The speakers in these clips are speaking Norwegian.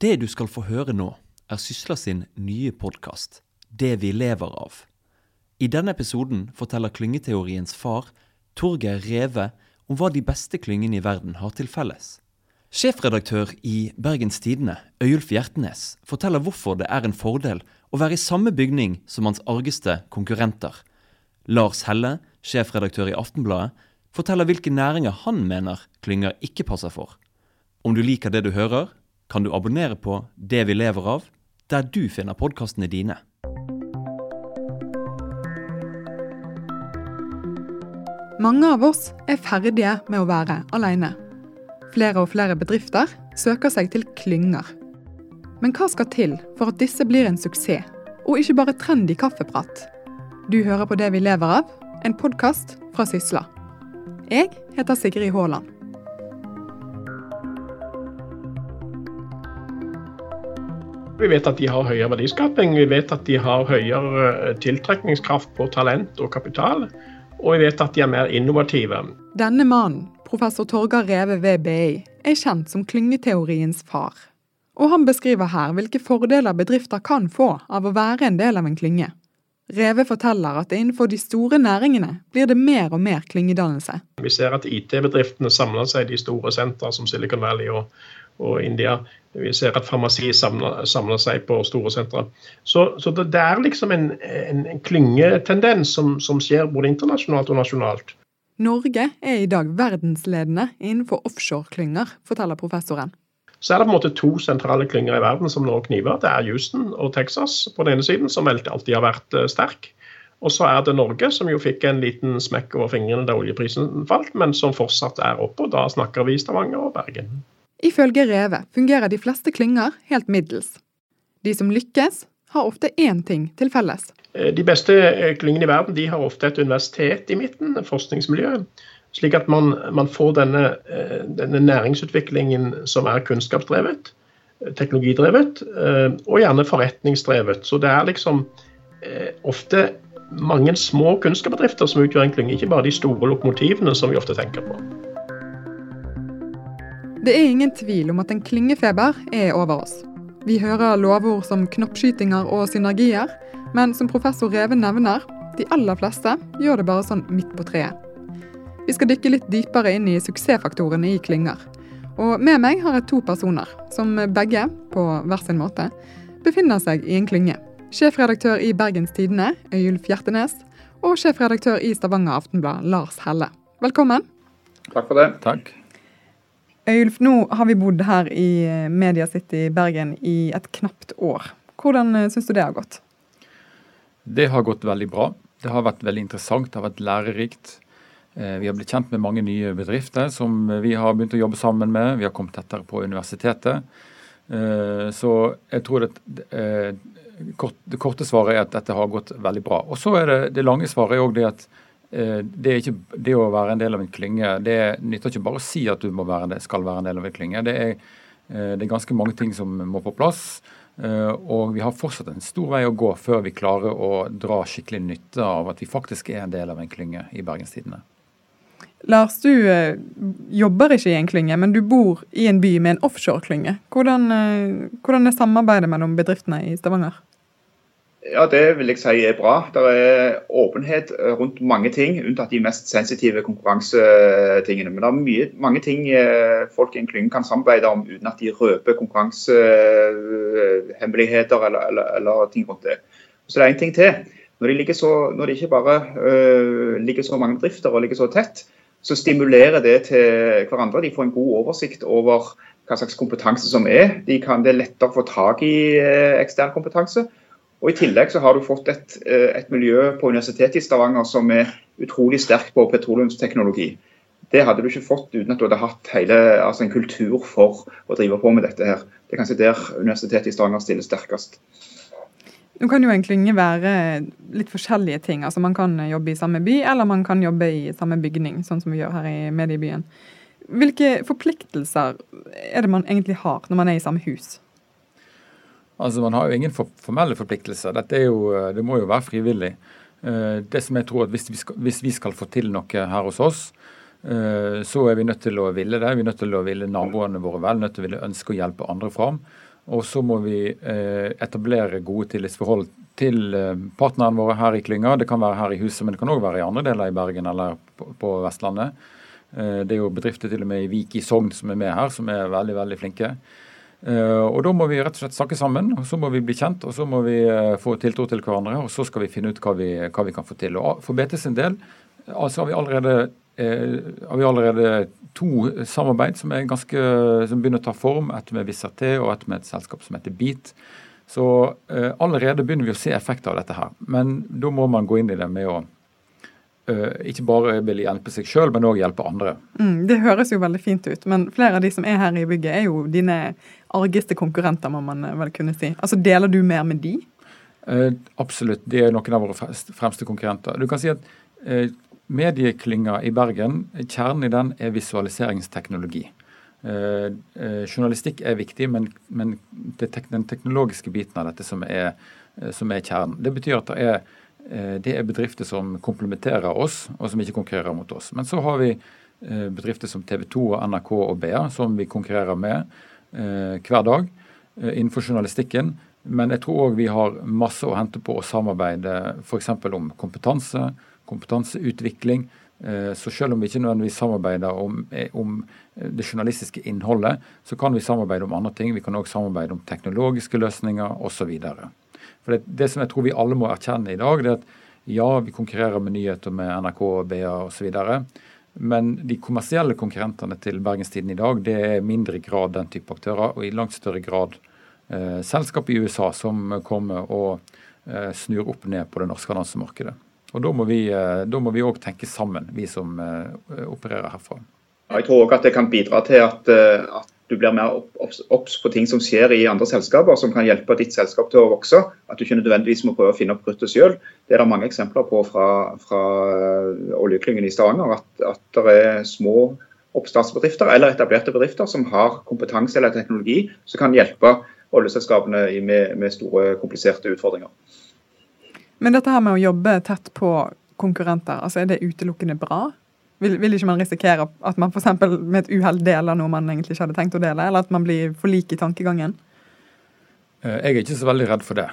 Det du skal få høre nå, er Sysla sin nye podkast, Det vi lever av. I denne episoden forteller klyngeteoriens far, Torgeir Reve, om hva de beste klyngene i verden har til felles. Sjefredaktør i Bergens Tidende, Øyulf Hjertnes, forteller hvorfor det er en fordel å være i samme bygning som hans argeste konkurrenter. Lars Helle, sjefredaktør i Aftenbladet, forteller hvilke næringer han mener klynger ikke passer for. Om du liker det du hører, kan du abonnere på Det vi lever av, der du finner podkastene dine. Mange av oss er ferdige med å være alene. Flere og flere bedrifter søker seg til klynger. Men hva skal til for at disse blir en suksess, og ikke bare trendy kaffeprat? Du hører på Det vi lever av, en podkast fra Sysla. Jeg heter Sigrid Haaland. Vi vet at de har høyere verdiskaping, vi vet at de har høyere eh, tiltrekningskraft på talent og kapital, og vi vet at de er mer innovative. Denne mannen, professor Torgar Reve ved BI, er kjent som klyngeteoriens far. Og han beskriver her hvilke fordeler bedrifter kan få av å være en del av en klynge. Reve forteller at innenfor de store næringene blir det mer og mer klyngedannelse. Vi ser at IT-bedriftene samler seg i de store sentra som Silicon Valley og, og India. Vi ser at farmasi samler, samler seg på store sentre. Så, så, det er liksom en, en, en klyngetendens som, som, skjer både internasjonalt og nasjonalt. Norge er i dag verdensledende innenfor offshore-klynger, forteller professoren. Så er det på en måte to sentrale klynger i verden som nå kniver. Det er Houston og Texas på den ene siden, som alltid har vært eh, sterk. Og så er det Norge, som jo fikk en liten smekk over fingrene da oljeprisen falt, men som fortsatt er oppe. og Da snakker vi Stavanger og Bergen. Ifølge Reve fungerer de fleste klynger helt middels. De som lykkes, har ofte én ting til felles. Eh, de beste eh, klyngene i verden de har ofte et universitet i midten, forskningsmiljø. Slik at man, man får denne, eh, denne, næringsutviklingen som er kunnskapsdrevet, teknologidrevet, og gjerne forretningsdrevet. Så det er liksom ofte mange små kunnskapsbedrifter som utgjør en klynge, ikke bare de store lokomotivene som vi ofte tenker på. Det er ingen tvil om at en klyngefeber er over oss. Vi hører lovord som knoppskytinger og synergier, men som professor Reve nevner, de aller fleste gjør det bare sånn midt på treet. Vi skal dykke litt dypere inn i suksessfaktorene i klynger. Og med meg har jeg to personer, som begge, på hver sin måte, befinner seg i en klynge. Sjefredaktør i Bergens Tidende, Øyulf Hjertenes, og sjefredaktør i Stavanger Aftenblad, Lars Helle. Velkommen. Takk for det. Takk. Øyulf, nå har vi bodd her i eh, Media City Bergen i et knapt år. Hvordan eh, syns du det har gått? Det har gått veldig bra. Det har vært veldig interessant, det har vært lærerikt. Eh, vi har blitt kjent med mange nye bedrifter som vi har begynt å jobbe sammen med. Vi har kommet tettere på universitetet. Så jeg tror det, det korte svaret er at dette har gått veldig bra. Og så er det, det lange svaret er òg det at det, ikke, det, å være en del av en klynge, det nytter ikke bare å si at du være, skal være en del av en klynge. Det er, eh, det er, ganske mange ting som må på plass. Eh, og vi har fortsatt en stor vei å gå før vi klarer å dra skikkelig nytte av at vi faktisk er en del av en klynge i Bergenstidene. Lars, du jobber ikke i en klynge, men du bor i en by med en offshore-klynge. Hvordan, hvordan er samarbeidet mellom bedriftene i Stavanger? Ja, Det vil jeg si er bra. Det er åpenhet eh, rundt mange ting, unntatt de mest sensitive konkurransetingene. Men det er mye, mange ting eh, folk i en klynge kan samarbeide om uten at de røper konkurransehemmeligheter eller, eller, eller, ting rundt det. Så det er en ting til. Når de, så, når de, ikke bare uh, ligger så mange bedrifter og ligger så tett, så stimulerer det til hverandre. De får en god oversikt over hva slags kompetanse som er. De kan, det er lettere å få tak i uh, ekstern kompetanse. Og I tillegg så har du fått et, eh, et miljø på Universitetet i Stavanger som er utrolig sterkt på petroleumsteknologi. Det hadde du ikke fått uten at du hadde hatt hele, altså en kultur for å drive på med dette. her. Det er kanskje der Universitetet i Stavanger stiller sterkest. Nå kan jo en klynge være litt forskjellige ting. Altså Man kan jobbe i samme by, eller man kan jobbe i samme bygning, sånn som vi gjør her i Mediebyen. Hvilke forpliktelser er det man egentlig har når man er i samme hus? Altså Man har jo ingen formelle forpliktelser. Dette jo, eh, det må jo være frivillig. Eh, det som jeg tror at hvis vi, skal, hvis vi skal få til noe her hos oss, eh, så er vi nødt til å ville det. Vi er nødt til å ville naboene våre vel, nødt til å ville ønske å hjelpe andre fram. Og så må vi etablere gode tillitsforhold til partnerne våre her i klynga. Det kan være her i huset, men det kan òg være i andre deler i Bergen eller på, Vestlandet. Det er jo bedrifter til og med i Vik i Sogn som er med her, som er veldig, veldig flinke. Uh, og Da må vi rett og slett snakke sammen, og så må vi bli kjent og så må vi uh, få tiltro til hverandre. og Så skal vi finne ut hva vi, hva vi kan få til. Og For BT sin del altså har vi allerede Eh, har vi allerede to samarbeid som, ganske, som begynner å ta form. Et med Vissat og et med et selskap som heter Beat. Så eh, allerede begynner vi å se effekter av dette her. Men da må man gå inn i det med å eh, ikke bare vil hjelpe seg sjøl, men òg hjelpe andre. Mm, det høres jo veldig fint ut, men flere av de som er her i bygget, er jo dine argeste konkurrenter, må man vel kunne si. Altså Deler du mer med de? Eh, absolutt. De er noen av våre fremste konkurrenter. Du kan si at eh, Medieklynga i Bergen, kjernen i den er visualiseringsteknologi. Eh, eh, journalistikk er viktig, men, men det den teknologiske biten av dette som er, eh, som er kjernen. Det betyr at det er, eh, det er, bedrifter som komplementerer oss, og som ikke konkurrerer mot oss. Men så har vi eh, bedrifter som TV 2, og NRK og BA, som vi konkurrerer med eh, hver dag innenfor journalistikken. Men jeg tror òg vi har masse å hente på å samarbeide f.eks. om kompetanse kompetanseutvikling. Eh, så selv om vi ikke nødvendigvis samarbeider om, eh, om, eh, det journalistiske innholdet, så kan vi samarbeide om andre ting. Vi kan også samarbeide om teknologiske løsninger osv. For det, det, som jeg tror vi alle må erkjenne i dag, det er at ja, vi konkurrerer med nyheter med NRK, BA osv. Men de kommersielle konkurrentene til Bergenstiden i dag, det er i mindre grad den type aktører, og i langt større grad eh, selskap i USA som kommer og eh, snur opp ned på det norske annonsemarkedet. Og Da må vi òg eh, tenke sammen, vi som eh, opererer herfra. Jeg tror òg at det kan bidra til at, eh, at du blir mer obs på ting som skjer i andre selskaper, som kan hjelpe ditt selskap til å vokse. At du ikke nødvendigvis må prøve å finne opp kruttet sjøl. Det er det mange eksempler på fra, fra oljeklyngen i Stavanger. At, at det er små oppstartsbedrifter eller etablerte bedrifter som har kompetanse eller teknologi som kan hjelpe oljeselskapene med, med store, kompliserte utfordringer. Men dette her med å jobbe tett på konkurrenter, altså er det utelukkende bra? Vil, vil ikke man risikere at man f.eks. med et uhell deler noe man egentlig ikke hadde tenkt å dele, eller at man blir for lik i tankegangen? Eh, jeg er ikke så veldig redd for det.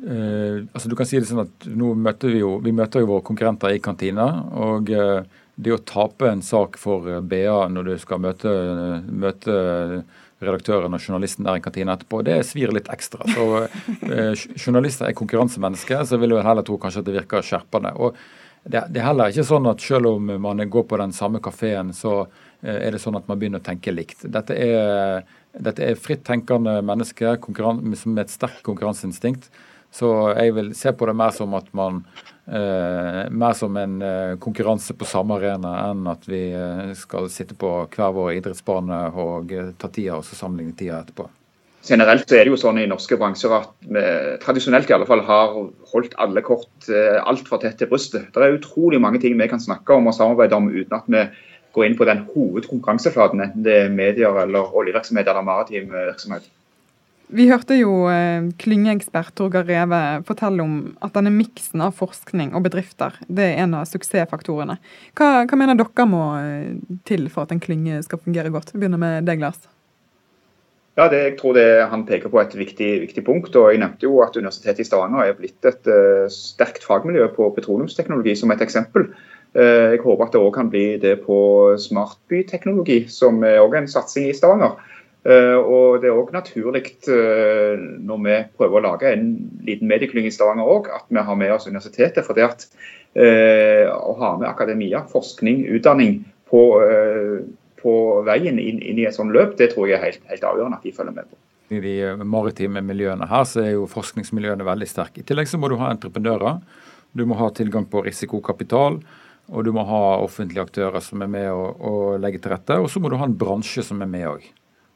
Uh, altså du kan si det sånn at nå møter Vi jo, vi møter jo våre konkurrenter i kantina. og uh, Det å tape en sak for BA når du skal møte, møte redaktøren og journalisten der i kantina etterpå, det svir litt ekstra. Så uh, Journalister er konkurransemennesker, så vil jo heller tro kanskje at det virker skjerpende. og det, det, er heller ikke sånn at selv om man går på den samme kafeen, så eh, er det sånn at man begynner å tenke likt. Dette er, dette er fritt tenkende mennesker med et sterkt konkurranseinstinkt. Så jeg vil se på det mer som man eh, mer som en eh, konkurranse på samme arena enn at vi eh, skal sitte på hver vår idrettsbane og ta tida og så sammenligne tida etterpå. Generelt så er det jo sånn i norske bransjer at vi tradisjonelt i alle fall har holdt alle kort eh, altfor tett til brystet. Det er utrolig mange ting vi kan snakke om og samarbeide om uten at vi går inn på den hovedkonkurranseflaten, enten det er medier eller oljevirksomhet eller maritim virksomhet. Vi hørte jo eh, klyngeekspert Torgeir Reve fortelle om at denne miksen av forskning og bedrifter det er en av suksessfaktorene. Hva, hva mener dere må eh, til for at en klynge skal fungere godt? Vi begynner med deg, Lars. Ja, det, jeg tror det, Han peker på et viktig, viktig, punkt. og Jeg nevnte jo at Universitetet i Stavanger er blitt et uh, sterkt fagmiljø på petroleumsteknologi, som et eksempel. Uh, jeg håper at det òg kan bli det på smartbyteknologi, som er også en satsing i Stavanger. Uh, og Det er òg naturlig når vi prøver å lage en liten medieklynge i Stavanger òg, at vi har med oss universitetet. For det at å ha med akademia, forskning, utdanning på, på veien inn, inn, i et sånt løp, det tror jeg er helt, helt avgjørende at de følger med på. I de maritime miljøene her så er jo forskningsmiljøene veldig sterke. I tillegg så må du ha entreprenører. Du må ha tilgang på risikokapital. Og du må ha offentlige aktører som er med å, legge til rette. Og så må du ha en bransje som er med òg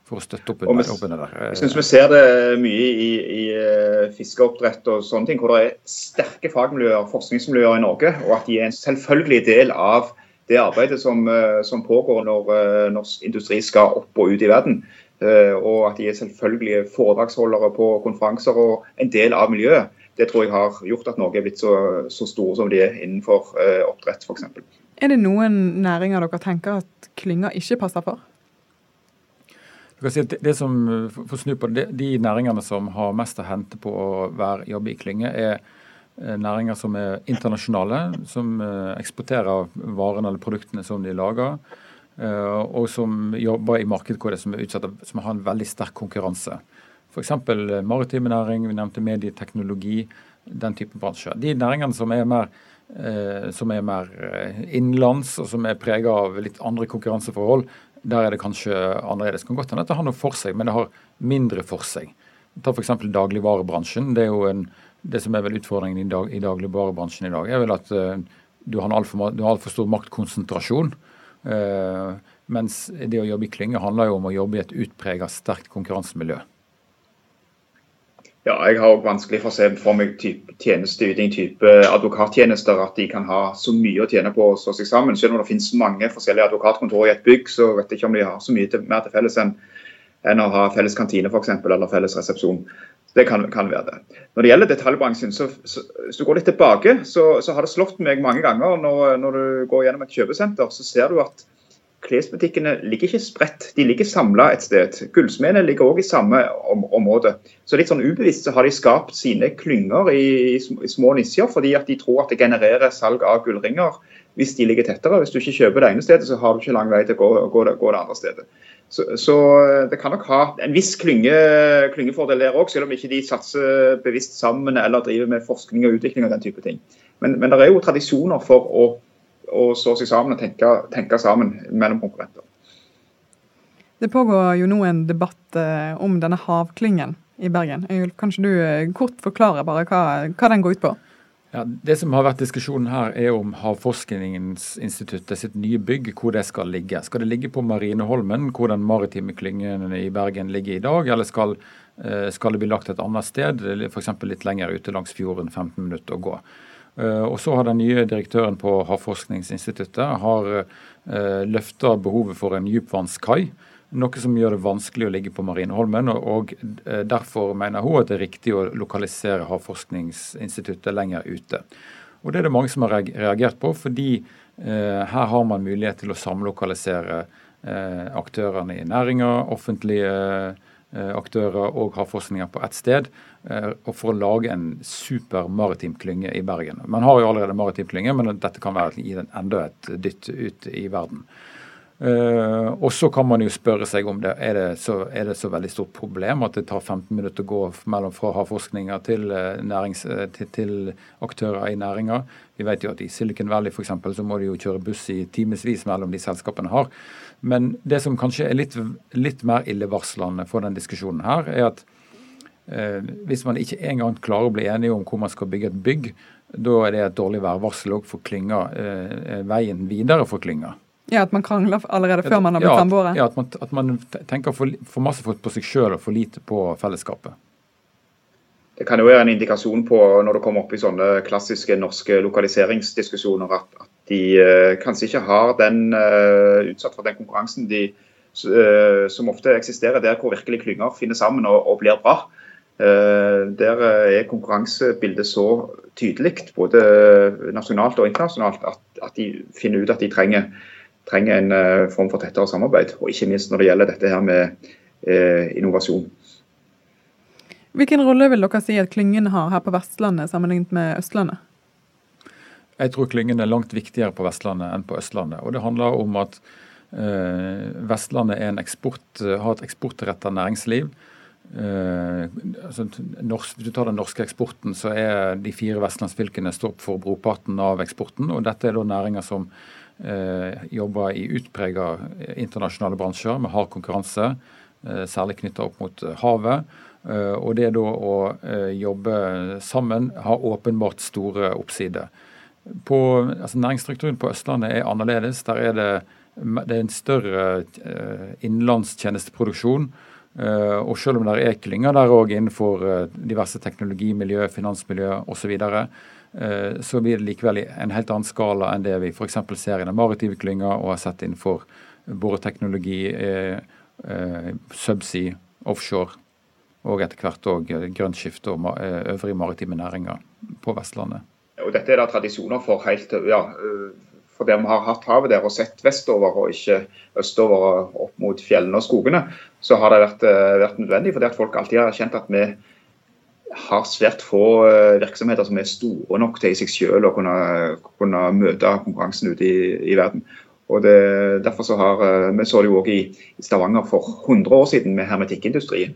for å støtte opp under, opp under der. Jeg synes vi ser det mye i, i uh, fiskeoppdrett og sånne ting, hvor det er sterke fagmiljøer, forskningsmiljøer i Norge, og at de er en selvfølgelig del av det arbeidet som, uh, som pågår når uh, norsk industri skal opp og ut i verden. og at de er selvfølgelig foredragsholdere på konferanser og en del av miljøet. Det tror jeg har gjort at Norge er blitt så, så store som de er innenfor oppdrett f.eks. Er det noen næringer dere tenker at klynga ikke passer for? Si det som, for snu på det, De næringene som har mest å hente på å være, jobbe i klynge, er eh, næringer som er internasjonale, som eh, eksporterer varene eller produktene som de lager. Og som jobber i markedskoder som utsatt, som har en veldig sterk konkurranse. F.eks. maritime næring, vi nevnte medieteknologi, den type bransjer. De næringene som er mer Eh, som er mer eh, innenlands og som er prega av litt andre konkurranseforhold, der er det kanskje annerledes. Det kan godt hende at det har noe for seg, men det har mindre for seg. Ta f.eks. dagligvarebransjen. Det er jo en, det som er vel utfordringen i, dag, i dagligvarebransjen i dag, er vel at uh, du har en altfor alt stor maktkonsentrasjon. Uh, mens det å jobbe i klynge handler jo om å jobbe i et utpreget sterkt konkurransemiljø. Ja, jeg har også vanskelig for å se for meg type tjenesteyting, type advokattjenester, at de kan ha så mye å tjene på å slå seg sammen. Selv om det finnes mange forskjellige advokatkontorer i et bygg, så vet jeg ikke om de har så mye til, mer til felles enn, enn å ha felles kantine for eksempel, eller felles resepsjon. Det kan, kan, være det. Når det gjelder detaljbransjen, så, så hvis du går litt tilbake, så, så, har det slått meg mange ganger når, når du går gjennom et kjøpesenter, så ser du at klesbutikkene ligger ikke spredt, de ligger samla et sted. Gullsmedene ligger òg i samme om område. Så litt sånn ubevisst så har de skapt sine klynger i, i små nisjer, fordi at de tror at det genererer salg av gullringer hvis de ligger tettere. Hvis du ikke kjøper det ene stedet, så har du ikke lang vei til å gå, gå, gå det andre stedet. Så, så, det kan nok ha en viss klynge, klyngefordel der òg, selv om ikke de satser bevisst sammen eller driver med forskning og utvikling og den type ting. Men, men det er jo tradisjoner for å å slå seg sammen og tenke, tenke sammen mellom konkurrenter. Det pågår jo nå en debatt eh, om denne havklyngen i Bergen. Kanskje du eh, kort forklarer bare hva, hva den går ut på? Ja, det som har vært diskusjonen her, er om Havforskningsinstituttet sitt nye bygg, hvor det skal ligge. Skal det ligge på Marineholmen, hvor den maritime klyngen i Bergen ligger i dag, eller skal, eh, skal det bli lagt et annet sted, f.eks. litt lenger ute langs fjorden, 15 minutter å gå. Eh, og så har den nye direktøren på Havforskningsinstituttet har eh, løfta behovet for en dypvannskai. Noe som gjør det vanskelig å ligge på Marineholmen. Og eh, derfor mener hun at det er riktig å lokalisere Havforskningsinstituttet lenger ute. Og Det er det mange som har reagert på, fordi her har man mulighet til å samlokalisere aktørene i næringa, offentlige aktører og havforskninger på ett sted. Eh, og for å lage en super maritim klynge i Bergen. Man har jo allerede maritim klynge, men dette kan være gi den enda et dytt ut i verden. Uh, og så kan man jo spørre seg om det er, det så, er det så veldig stort problem at det tar 15 minutter å gå mellom fra havforskninga til, uh, nærings, uh, til, til, aktører i næringa. Vi vet jo at i Silicon Valley for eksempel, så må de jo kjøre buss i timevis mellom de selskapene har. Men det som kanskje er litt, litt mer illevarslende for den diskusjonen her, er at uh, hvis man ikke engang klarer å bli enige om hvor man skal bygge et bygg, da er det et dårlig værvarsel òg for klynga, uh, veien videre for klynga. Ja, At man krangler allerede før man har blitt samboere? Ja, at man, at man tenker for, for masse på seg sjøl og for lite på fellesskapet. Det kan jo være en indikasjon på når det kommer opp i sånne klassiske norske lokaliseringsdiskusjoner, at, at de uh, kanskje ikke har den uh, utsatt for den konkurransen de, uh, som ofte eksisterer der hvor virkelig klynger finner sammen og, og blir bra. Eh, der er konkurransebildet så tydelig, både nasjonalt og internasjonalt, at, at de finner ut at de trenger, trenger, en eh, form for tettere samarbeid. Og ikke minst når det gjelder dette her med eh, innovasjon. Hvilken rolle vil dere si at klyngen har her på Vestlandet sammenlignet med Østlandet? Jeg tror klyngen er langt viktigere på Vestlandet enn på Østlandet. Og det handler om at eh, Vestlandet eksport, har et eksportrettet næringsliv altså, norsk, hvis du tar den norske eksporten, så er de fire vestlandsfylkene står for brorparten av eksporten. og Dette er da næringer som jobber i utprega internasjonale bransjer med hard konkurranse, uh, særlig knytta opp mot havet. og det da å jobbe sammen har åpenbart store oppsider. På, altså, næringsstrukturen på Østlandet er annerledes. Der er det, det er en større innenlandstjenesteproduksjon. Uh, og selv om det er klynger der òg innenfor uh, diverse teknologimiljø, finansmiljø osv., uh, så blir det likevel i en helt annen skala enn det vi f.eks. ser i den maritime klynga og har sett innenfor boreteknologi, subsea, offshore og etter hvert òg grønt skifte og øvrige maritime næringer på Vestlandet. Og Dette er det tradisjoner for helt ja, For der vi har hatt havet der og sett vestover og ikke østover opp mot fjellene og skogene, så har det vært, vært nødvendig. Fordi at folk alltid har kjent at vi har svært få virksomheter som er store nok til i seg selv å kunne, kunne møte konkurransen ute i, i verden. Og det, derfor så har, Vi så det jo òg i, i Stavanger for 100 år siden med hermetikkindustrien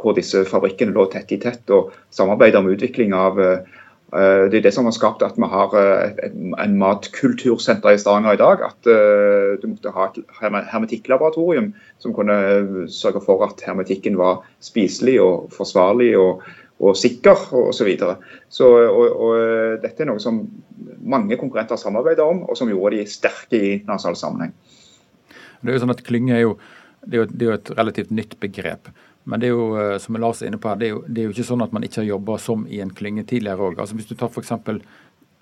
hvor disse fabrikkene lå tett i tett og samarbeidet om utvikling av eh, det er det som har skapt at vi har eh, en matkultursenter i Stavanger i dag. At eh, du måtte ha et hermetikklaboratorium som kunne sørge for at hermetikken var spiselig og forsvarlig og, og sikker osv. Så videre. så, og, og, dette er noe som mange konkurrenter samarbeider om, og som gjorde de sterke i internasjonal sammenheng. Det er jo sånn at Klynge er er jo et relativt nytt begrep. Men det er jo eh, som Lars er inne på her, det er, jo, det er jo ikke sånn at man ikke har jobba som i en klynge tidligere òg. Altså hvis du tar f.eks.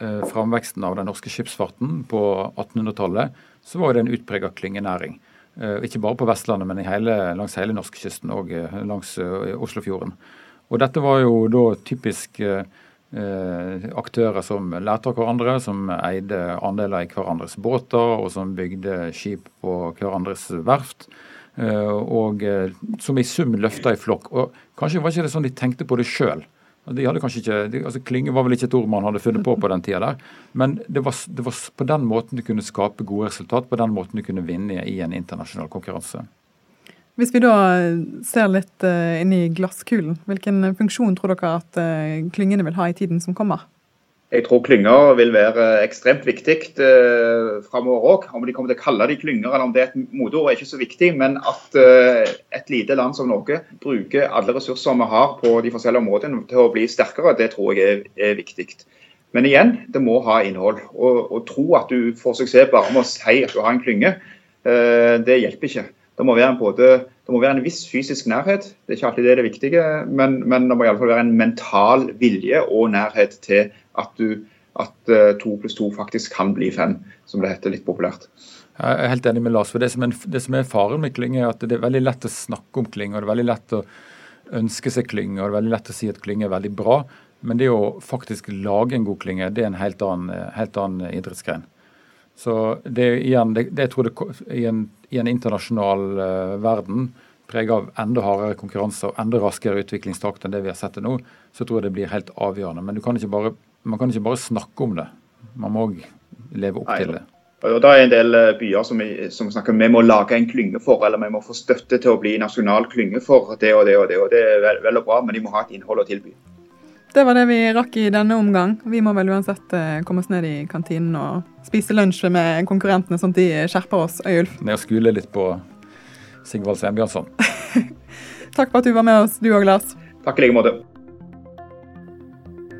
Eh, framveksten av den norske skipsfarten på 1800-tallet, så var det en utprega klyngenæring. Eh, ikke bare på Vestlandet, men hele, langs hele norskekysten og eh, langs eh, Oslofjorden. Og dette var jo da typisk eh, aktører som lærte av hverandre, som eide andeler i hverandres båter, og som bygde skip på hverandres verft. Eh, og eh, som i sum løfta i flokk. Og Kanskje var ikke det sånn de tenkte på det sjøl. De hadde kanskje ikke, de, altså Klynge var vel ikke et ord man hadde funnet på på den tida der. Men det var, det var, på den måten du kunne skape gode resultat, på den måten du kunne vinne i en internasjonal konkurranse. Hvis vi da ser litt inn i glasskulen, hvilken funksjon tror dere at klyngene vil ha i tiden som kommer? Jeg tror klynger vil være ekstremt viktig eh, framover òg. Om de kommer til å kalle de klynger eller om det er et moteord, er ikke så viktig. Men at eh, et lite land som Norge bruker alle ressurser vi har på de forskjellige områdene til å bli sterkere, det tror jeg er, er viktig. Men igjen, det må ha innhold. Å tro at du får suksess bare med å si at du har en klynge, eh, det hjelper ikke. Det må både det må være en viss fysisk nærhet, det er ikke alltid det er det viktige, men, men det må i alle fall være en mental vilje og nærhet til at, du, at uh, to pluss to faktisk kan bli fem, som det heter litt populært. Jeg er helt enig med Lars. for Det som er, det som er faren med klyng, er at det er veldig lett å snakke om klyng, og det er veldig lett å ønske seg klyng, og det er veldig lett å si at klyng er veldig bra. Men det å faktisk lage en god klynge, det er en helt annen, helt annen idrettsgren. Så det igjen, det, det jeg tror det, i, en, i en internasjonal uh, verden preget av enda hardere konkurranse og enda raskere utviklingstakt enn det vi har sett det nå, så tror jeg det blir helt avgjørende. Men kan bare, man kan ikke bare snakke om det. Man må òg leve opp Nei, til det. Og da er en del eh, byer som, som snakker om vi må lage en klynge for, eller vi må få støtte til å bli nasjonal klynge for det og det og det. og Det er vel, vel og bra, men de må ha et innhold å tilby. Det var det vi rakk i denne omgang. Vi må vel uansett eh, komme oss ned i kantinen og spise lunsj med konkurrentene, sånn at de skjerper oss. Øyulf. Ned og skule litt på Sigvald Sembjørnson. takk for at du var med oss, du òg, Lars. Takk i like måte.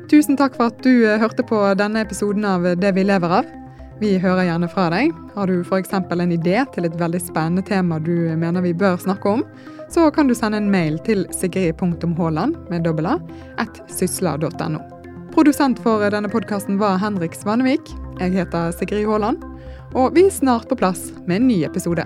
Tusen takk for at du eh, hørte på denne episoden av Det vi lever av. Vi hører gjerne fra deg. Har du f.eks. en idé til et veldig spennende tema du mener vi bør snakke om, så kan du sende en mail til sigrid.haaland med dobbel a at sysla.no. Produsent for denne podkasten var Henrik Svanevik. Jeg heter Sigrid Haaland. Og vi er snart på plass med en ny episode.